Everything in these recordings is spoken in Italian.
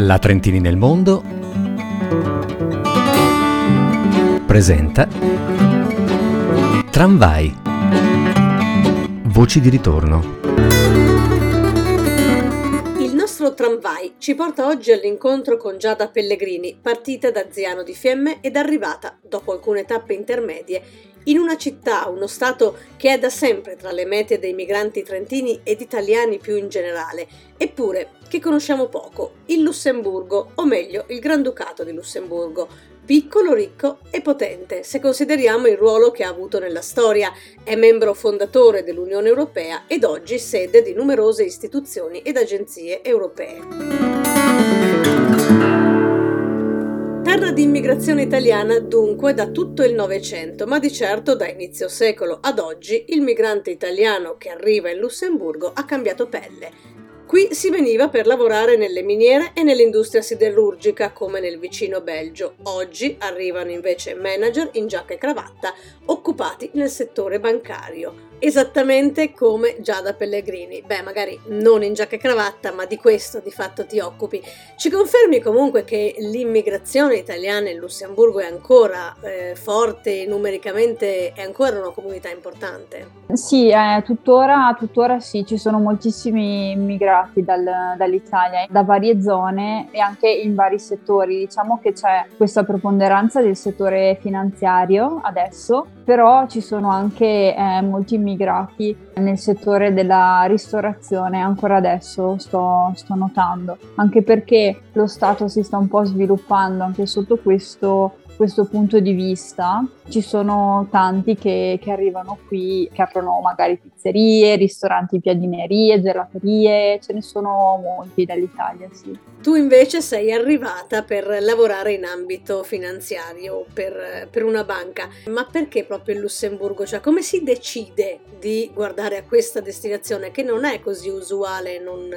La Trentini nel mondo presenta Tramvai. Voci di ritorno. Il nostro tramvai ci porta oggi all'incontro con Giada Pellegrini, partita da Ziano di Fiemme ed arrivata, dopo alcune tappe intermedie, in una città, uno stato che è da sempre tra le mete dei migranti trentini ed italiani più in generale, eppure che conosciamo poco, il Lussemburgo, o meglio il Granducato di Lussemburgo, piccolo, ricco e potente, se consideriamo il ruolo che ha avuto nella storia. È membro fondatore dell'Unione Europea ed oggi sede di numerose istituzioni ed agenzie europee. Terra di immigrazione italiana dunque da tutto il Novecento, ma di certo da inizio secolo ad oggi il migrante italiano che arriva in Lussemburgo ha cambiato pelle. Qui si veniva per lavorare nelle miniere e nell'industria siderurgica come nel vicino Belgio. Oggi arrivano invece manager in giacca e cravatta occupati nel settore bancario esattamente come Giada Pellegrini. Beh, magari non in giacca e cravatta, ma di questo di fatto ti occupi. Ci confermi comunque che l'immigrazione italiana in Lussemburgo è ancora eh, forte, numericamente è ancora una comunità importante? Sì, eh, tuttora, tuttora, sì, ci sono moltissimi immigrati dal, dall'Italia, da varie zone e anche in vari settori. Diciamo che c'è questa preponderanza del settore finanziario adesso, però ci sono anche eh, molti immigrati immigrati nel settore della ristorazione, ancora adesso sto, sto notando, anche perché lo Stato si sta un po' sviluppando anche sotto questo questo punto di vista. Ci sono tanti che, che, arrivano qui, che aprono magari pizzerie, ristoranti, piadinerie, gelaterie, ce ne sono molti dall'Italia, sì. Tu invece sei arrivata per lavorare in ambito finanziario, per, per una banca, ma perché proprio il Lussemburgo? Cioè come si decide di guardare a questa destinazione che non è così usuale, non,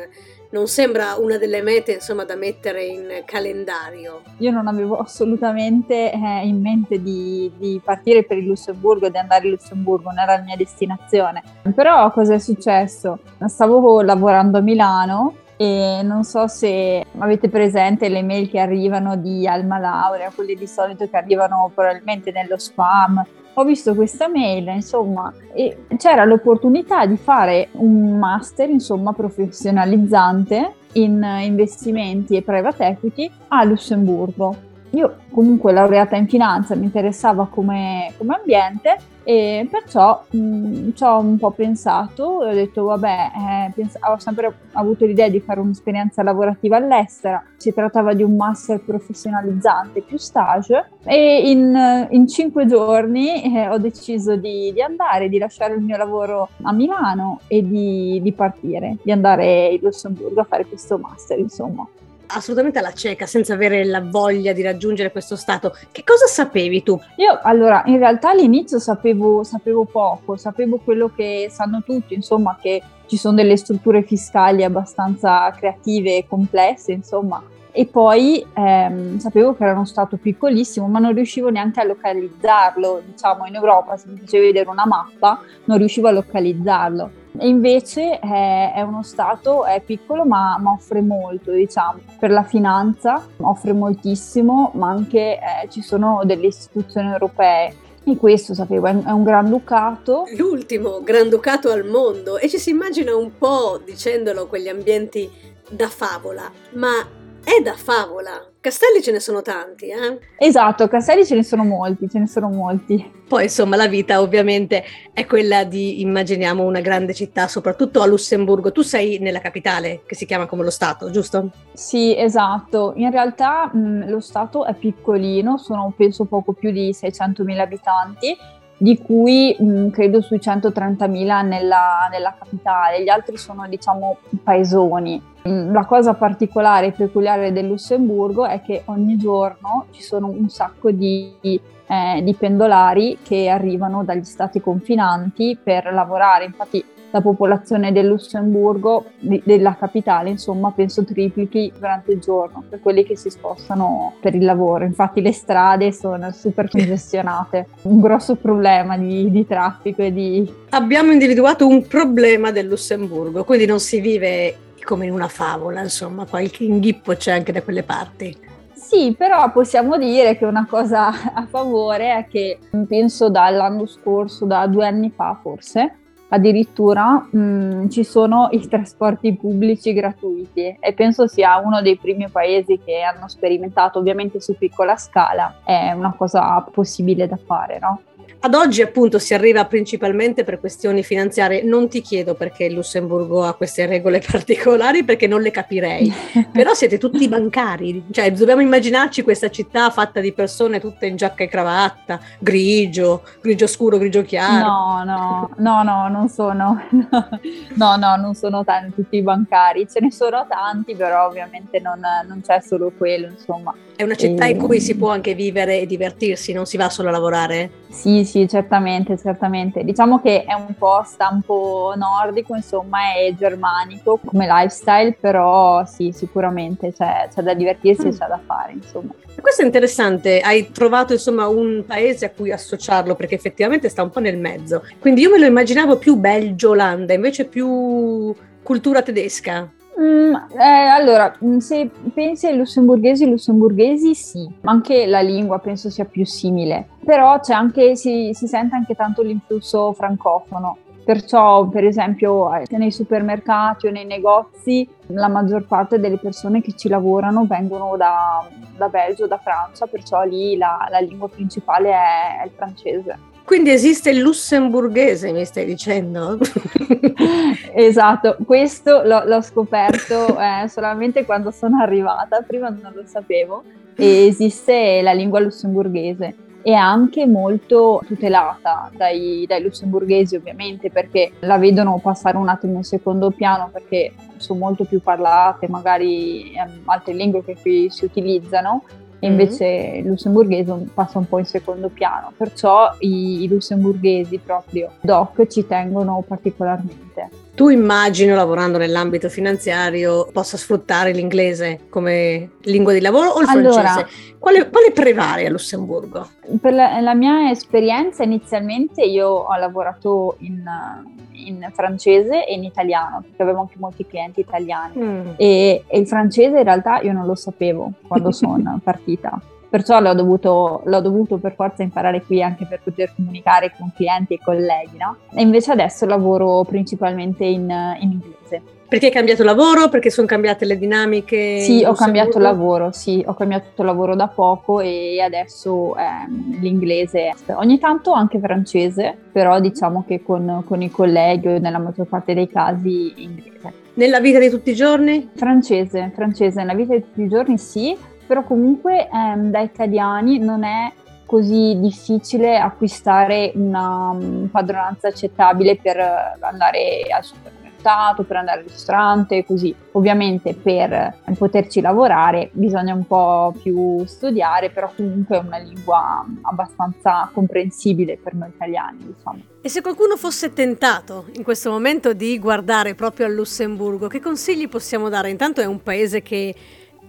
non sembra una delle mete insomma da mettere in calendario. Io non avevo assolutamente eh, in mente di, di, partire per il Lussemburgo, di andare in Lussemburgo, non era la mia destinazione. Però cosa è successo? Stavo lavorando a Milano e non so se avete presente le mail che arrivano di Alma Laurea, quelle di solito che arrivano probabilmente nello spam ho visto questa mail, insomma, e c'era l'opportunità di fare un master, insomma, professionalizzante in investimenti e private equity a Lussemburgo. Io comunque laureata in finanza mi interessava come, come ambiente e perciò mh, mm, ci ho un po' pensato e ho detto vabbè, eh, pens- ho sempre avuto l'idea di fare un'esperienza lavorativa all'estero, si trattava di un master professionalizzante più stage e in, in cinque giorni eh, ho deciso di, di, andare, di lasciare il mio lavoro a Milano e di, di partire, di andare in Lussemburgo a fare questo master insomma assolutamente alla cieca, senza avere la voglia di raggiungere questo stato. Che cosa sapevi tu? Io allora, in realtà all'inizio sapevo, sapevo poco, sapevo quello che sanno tutti, insomma, che ci sono delle strutture fiscali abbastanza creative e complesse, insomma. E poi ehm, sapevo che era uno stato piccolissimo, ma non riuscivo neanche a localizzarlo. Diciamo, in Europa, se mi facevi vedere una mappa, non riuscivo a localizzarlo e invece è, è uno Stato, è piccolo ma, ma, offre molto, diciamo, per la finanza offre moltissimo, ma anche eh, ci sono delle istituzioni europee e questo sapevo, è un Granducato. L'ultimo Granducato al mondo e ci si immagina un po', dicendolo, quegli ambienti da favola, ma è da favola. Castelli ce ne sono tanti, eh? Esatto, castelli ce ne sono molti, ce ne sono molti. Poi insomma la vita ovviamente è quella di, immaginiamo, una grande città, soprattutto a Lussemburgo. Tu sei nella capitale, che si chiama come lo Stato, giusto? Sì, esatto. In realtà mh, lo Stato è piccolino, sono penso poco più di 600.000 abitanti, di cui mh, credo sui 130.000 nella, nella capitale. Gli altri sono diciamo paesoni la cosa particolare e peculiare del Lussemburgo è che ogni giorno ci sono un sacco di, eh, di pendolari che arrivano dagli stati confinanti per lavorare, infatti la popolazione del Lussemburgo, di, della capitale, insomma, penso triplichi durante il giorno per quelli che si spostano per il lavoro. Infatti le strade sono super congestionate, un grosso problema di, di traffico e di... Abbiamo individuato un problema del Lussemburgo, quindi non si vive come in una favola, insomma, qualche inghippo c'è anche da quelle parti. Sì, però possiamo dire che una cosa a favore è che penso dall'anno scorso, da due anni fa forse, addirittura mh, mm, ci sono i trasporti pubblici gratuiti e penso sia uno dei primi paesi che hanno sperimentato, ovviamente su piccola scala, è una cosa possibile da fare, no? Ad oggi appunto si arriva principalmente per questioni finanziarie, non ti chiedo perché il Lussemburgo ha queste regole particolari perché non le capirei, però siete tutti bancari, cioè dobbiamo immaginarci questa città fatta di persone tutte in giacca e cravatta, grigio, grigio scuro, grigio chiaro. No, no, no, no, non sono, no, no, non sono tanti tutti bancari, ce ne sono tanti però ovviamente non, non c'è solo quello, insomma. È una città e... in cui si può anche vivere e divertirsi, non si va solo a lavorare? Sì, sì, certamente, certamente. Diciamo che è un po' stampo nordico, insomma, è germanico come lifestyle, però sì, sicuramente c'è, c'è da divertirsi mm. e c'è da fare, insomma. Questo è interessante, hai trovato insomma un paese a cui associarlo perché effettivamente sta un po' nel mezzo. Quindi io me lo immaginavo più Belgio-Olanda, invece più cultura tedesca. Mm, eh, allora, mm, se pensi ai lussemburghesi, lussemburghesi sì, anche la lingua penso sia più simile, però c'è anche, si, si sente anche tanto l'influsso francofono. Perciò, per esempio, eh, nei supermercati o nei negozi, la maggior parte delle persone che ci lavorano vengono da, da Belgio, da Francia, perciò lì la, la lingua principale è, è il francese. Quindi esiste il lussemburghese, mi stai dicendo? esatto, questo l'ho, l'ho scoperto eh, solamente quando sono arrivata, prima non lo sapevo, e esiste la lingua lussemburghese e anche molto tutelata dai, dai, lussemburghesi ovviamente perché la vedono passare un attimo in secondo piano perché sono molto più parlate magari ehm, altre lingue che qui si utilizzano e invece mm-hmm. il lussemburghese passa un po' in secondo piano, perciò i, i lussemburghesi proprio doc ci tengono particolarmente. Tu immagino, lavorando nell'ambito finanziario, possa sfruttare l'inglese come lingua di lavoro o il allora, francese? Quale, quale, prevale a Lussemburgo? Per la, la, mia esperienza inizialmente io ho lavorato in, in, francese e in italiano, perché avevo anche molti clienti italiani mm. e, e il francese in realtà io non lo sapevo quando sono partita perciò l'ho dovuto, l'ho dovuto, per forza imparare qui anche per poter comunicare con clienti e colleghi, no? E invece adesso lavoro principalmente in, in inglese. Perché hai cambiato lavoro? Perché sono cambiate le dinamiche? Sì, ho cambiato lavoro, sì, ho cambiato lavoro da poco e adesso eh, l'inglese. Ogni tanto anche francese, però diciamo che con, con i colleghi o nella maggior parte dei casi inglese. Nella vita di tutti i giorni? Francese, francese, nella vita di tutti i giorni sì, però comunque ehm, da italiani non è così difficile acquistare una um, padronanza accettabile per andare al supermercato, per andare al ristorante, così. Ovviamente per poterci lavorare bisogna un po' più studiare, però comunque è una lingua abbastanza comprensibile per noi italiani, diciamo. E se qualcuno fosse tentato in questo momento di guardare proprio al Lussemburgo, che consigli possiamo dare? Intanto è un paese che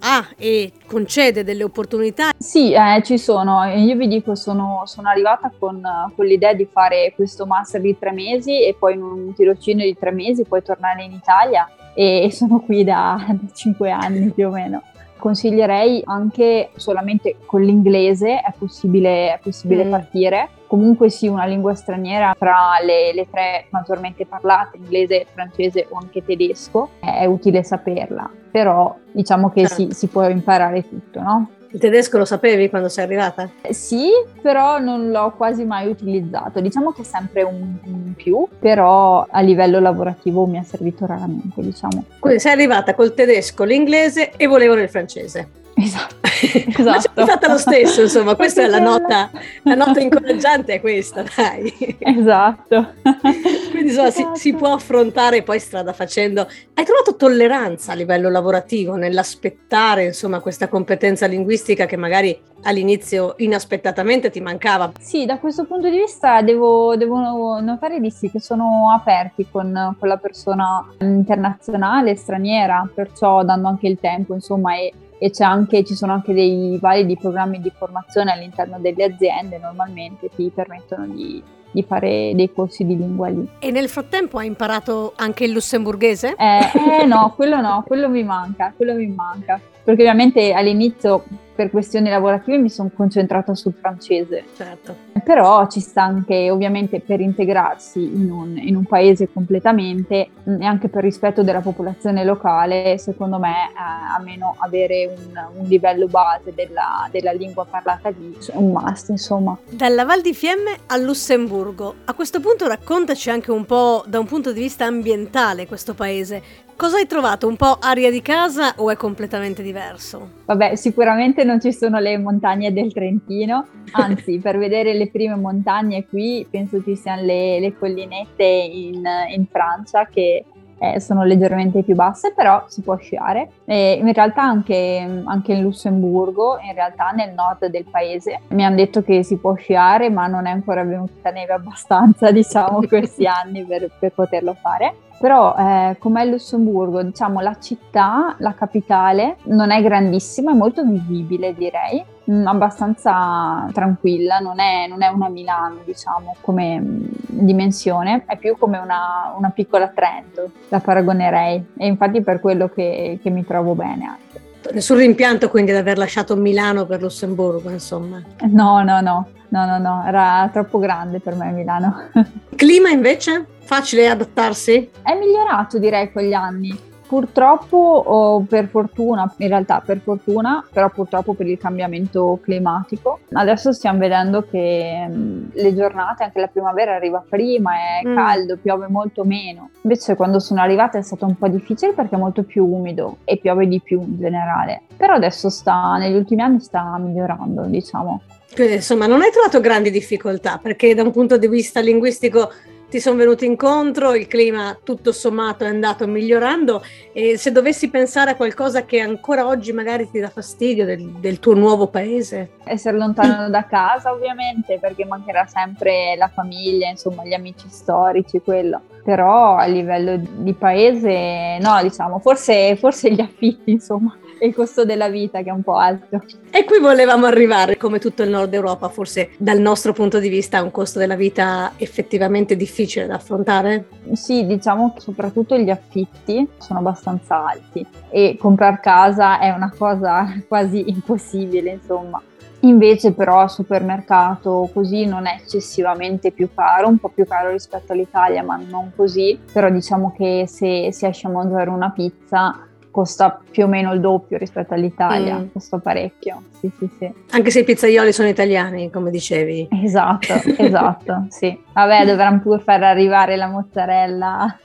ha e concede delle opportunità? Sì, eh, ci sono. Io vi dico, sono, sono arrivata con, con, l'idea di fare questo master di tre mesi e poi in un tirocinio di tre mesi, poi tornare in Italia e, e sono qui da, da cinque anni più o meno consiglierei anche solamente con l'inglese, è possibile, è possibile mm. partire. Comunque sì, una lingua straniera tra le, le, tre maggiormente parlate, inglese, francese o anche tedesco, è utile saperla, però diciamo che certo. si, si può imparare tutto, no? Il tedesco lo sapevi quando sei arrivata? Sì, però non l'ho quasi mai utilizzato. Diciamo che è sempre un, un più, però a livello lavorativo mi è servito raramente, diciamo. Quindi sei arrivata col tedesco, l'inglese e volevano il francese. Esatto. Esatto. Ma c'è stata lo stesso, insomma, questa è la nota, la nota incoraggiante è questa, dai. Esatto. Quindi insomma esatto. si, si, può affrontare poi strada facendo. Hai trovato tolleranza a livello lavorativo nell'aspettare, insomma, questa competenza linguistica che magari all'inizio inaspettatamente ti mancava? Sì, da questo punto di vista devo, devo notare di sì che sono aperti con, con la persona internazionale, straniera, perciò dando anche il tempo, insomma, e e anche, ci sono anche dei validi programmi di formazione all'interno delle aziende normalmente che ti permettono di, di fare dei corsi di lingua lì. E nel frattempo hai imparato anche il lussemburghese? Eh, eh no, quello no, quello mi manca, quello mi manca. Perché ovviamente all'inizio per questioni lavorative mi sono concentrata sul francese. Certo. Però ci sta anche ovviamente per integrarsi in un, in un paese completamente mm, e anche per rispetto della popolazione locale, secondo me eh, almeno avere un, un livello base della, della, lingua parlata lì è un must insomma. Dalla Val di Fiemme al Lussemburgo, a questo punto raccontaci anche un po' da un punto di vista ambientale questo paese. Cosa hai trovato? Un po' aria di casa o è completamente diverso? Vabbè, sicuramente non ci sono le montagne del Trentino, anzi per vedere le prime montagne qui penso ci siano le, le collinette in, in Francia che eh, sono leggermente più basse, però si può sciare. E in realtà anche, anche, in Lussemburgo, in realtà nel nord del paese, mi hanno detto che si può sciare, ma non è ancora venuta neve abbastanza, diciamo, questi anni per, per poterlo fare. Però eh, com'è Lussemburgo, diciamo la città, la capitale, non è grandissima, è molto visibile direi, mh, mm, abbastanza tranquilla, non è, non è, una Milano diciamo come mm, dimensione, è più come una, una, piccola Trento, la paragonerei. E infatti per quello che, che mi trovo bene anche. Nessun rimpianto quindi ad aver lasciato Milano per Lussemburgo, insomma. No, no, no, no, no, no, era troppo grande per me Milano. Clima invece? Facile adattarsi? È migliorato direi con gli anni. Purtroppo o per fortuna, in realtà per fortuna, però purtroppo per il cambiamento climatico, adesso stiamo vedendo che mh, le giornate, anche la primavera arriva prima, è mm. caldo, piove molto meno. Invece quando sono arrivata è stato un po' difficile perché è molto più umido e piove di più in generale. Però adesso sta, negli ultimi anni sta migliorando, diciamo. Quindi insomma non hai trovato grandi difficoltà perché da un punto di vista linguistico ti sono venuti incontro, il clima tutto sommato è andato migliorando e se dovessi pensare a qualcosa che ancora oggi magari ti dà fastidio del, del tuo nuovo paese? Essere lontano da casa ovviamente perché mancherà sempre la famiglia, insomma gli amici storici, quello. Però a livello di paese no, diciamo, forse, forse gli affitti, insomma e il costo della vita che è un po' alto. E qui volevamo arrivare, come tutto il nord Europa, forse dal nostro punto di vista un costo della vita effettivamente difficile da affrontare? Sì, diciamo che soprattutto gli affitti sono abbastanza alti e comprare casa è una cosa quasi impossibile, insomma. Invece però al supermercato così non è eccessivamente più caro, un po' più caro rispetto all'Italia, ma non così. Però diciamo che se si esce a mangiare una pizza costa più o meno il doppio rispetto all'Italia, mm. costa parecchio. Sì, sì, sì. Anche se i pizzaioli sono italiani, come dicevi. Esatto, esatto, sì. Vabbè, dovranno pure far arrivare la mozzarella.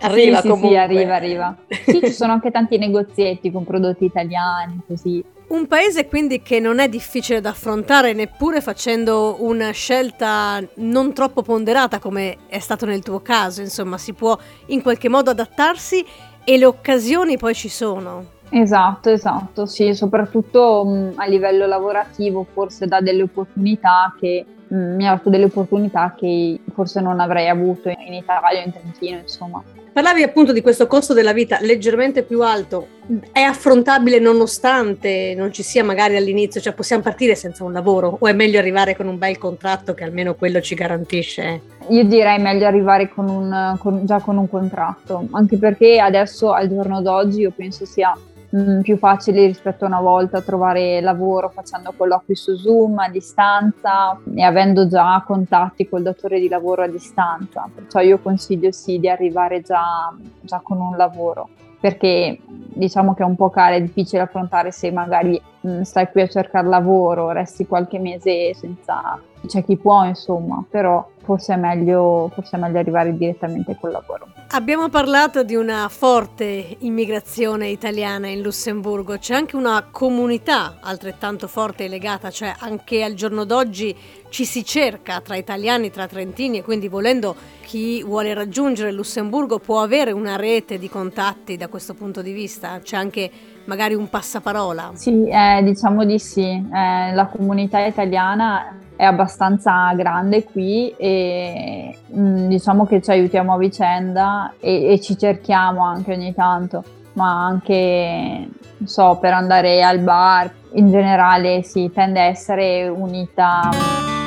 Arriva sì, comunque. Sì, arriva, arriva. Sì, ci sono anche tanti negozietti con prodotti italiani, così. Un paese quindi che non è difficile da affrontare neppure facendo una scelta non troppo ponderata come è stato nel tuo caso, insomma si può in qualche modo adattarsi e le occasioni poi ci sono. Esatto, esatto, sì, soprattutto mh, a livello lavorativo forse dà delle opportunità che mh, mi ha dato delle opportunità che forse non avrei avuto in Italia in Trentino, insomma. Parlavi appunto di questo costo della vita leggermente più alto, è affrontabile nonostante non ci sia magari all'inizio, cioè possiamo partire senza un lavoro o è meglio arrivare con un bel contratto che almeno quello ci garantisce? Io direi meglio arrivare con un, con, già con un contratto, anche perché adesso al giorno d'oggi io penso sia mh, mm, più facile rispetto a una volta trovare lavoro facendo colloqui su Zoom a distanza e avendo già contatti col datore di lavoro a distanza. Perciò io consiglio sì di arrivare già, già con un lavoro perché diciamo che è un po' caro, è difficile affrontare se magari stai qui a cercare lavoro, resti qualche mese senza... c'è chi può insomma, però forse è meglio, forse è meglio arrivare direttamente col lavoro. Abbiamo parlato di una forte immigrazione italiana in Lussemburgo, c'è anche una comunità altrettanto forte e legata, cioè anche al giorno d'oggi ci si cerca tra italiani, tra trentini e quindi volendo chi vuole raggiungere Lussemburgo può avere una rete di contatti da questo punto di vista, c'è anche magari un passaparola. Sì, eh, diciamo di sì, eh, la comunità italiana è abbastanza grande qui e mh, mm, diciamo che ci aiutiamo a vicenda e, e, ci cerchiamo anche ogni tanto. ma anche, non so, per andare al bar, in generale si tende a essere unita.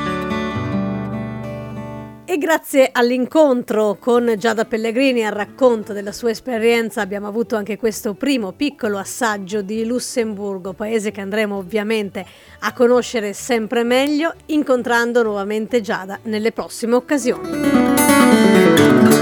E grazie all'incontro con Giada Pellegrini al racconto della sua esperienza abbiamo avuto anche questo primo piccolo assaggio di Lussemburgo, paese che andremo ovviamente a conoscere sempre meglio incontrando nuovamente Giada nelle prossime occasioni.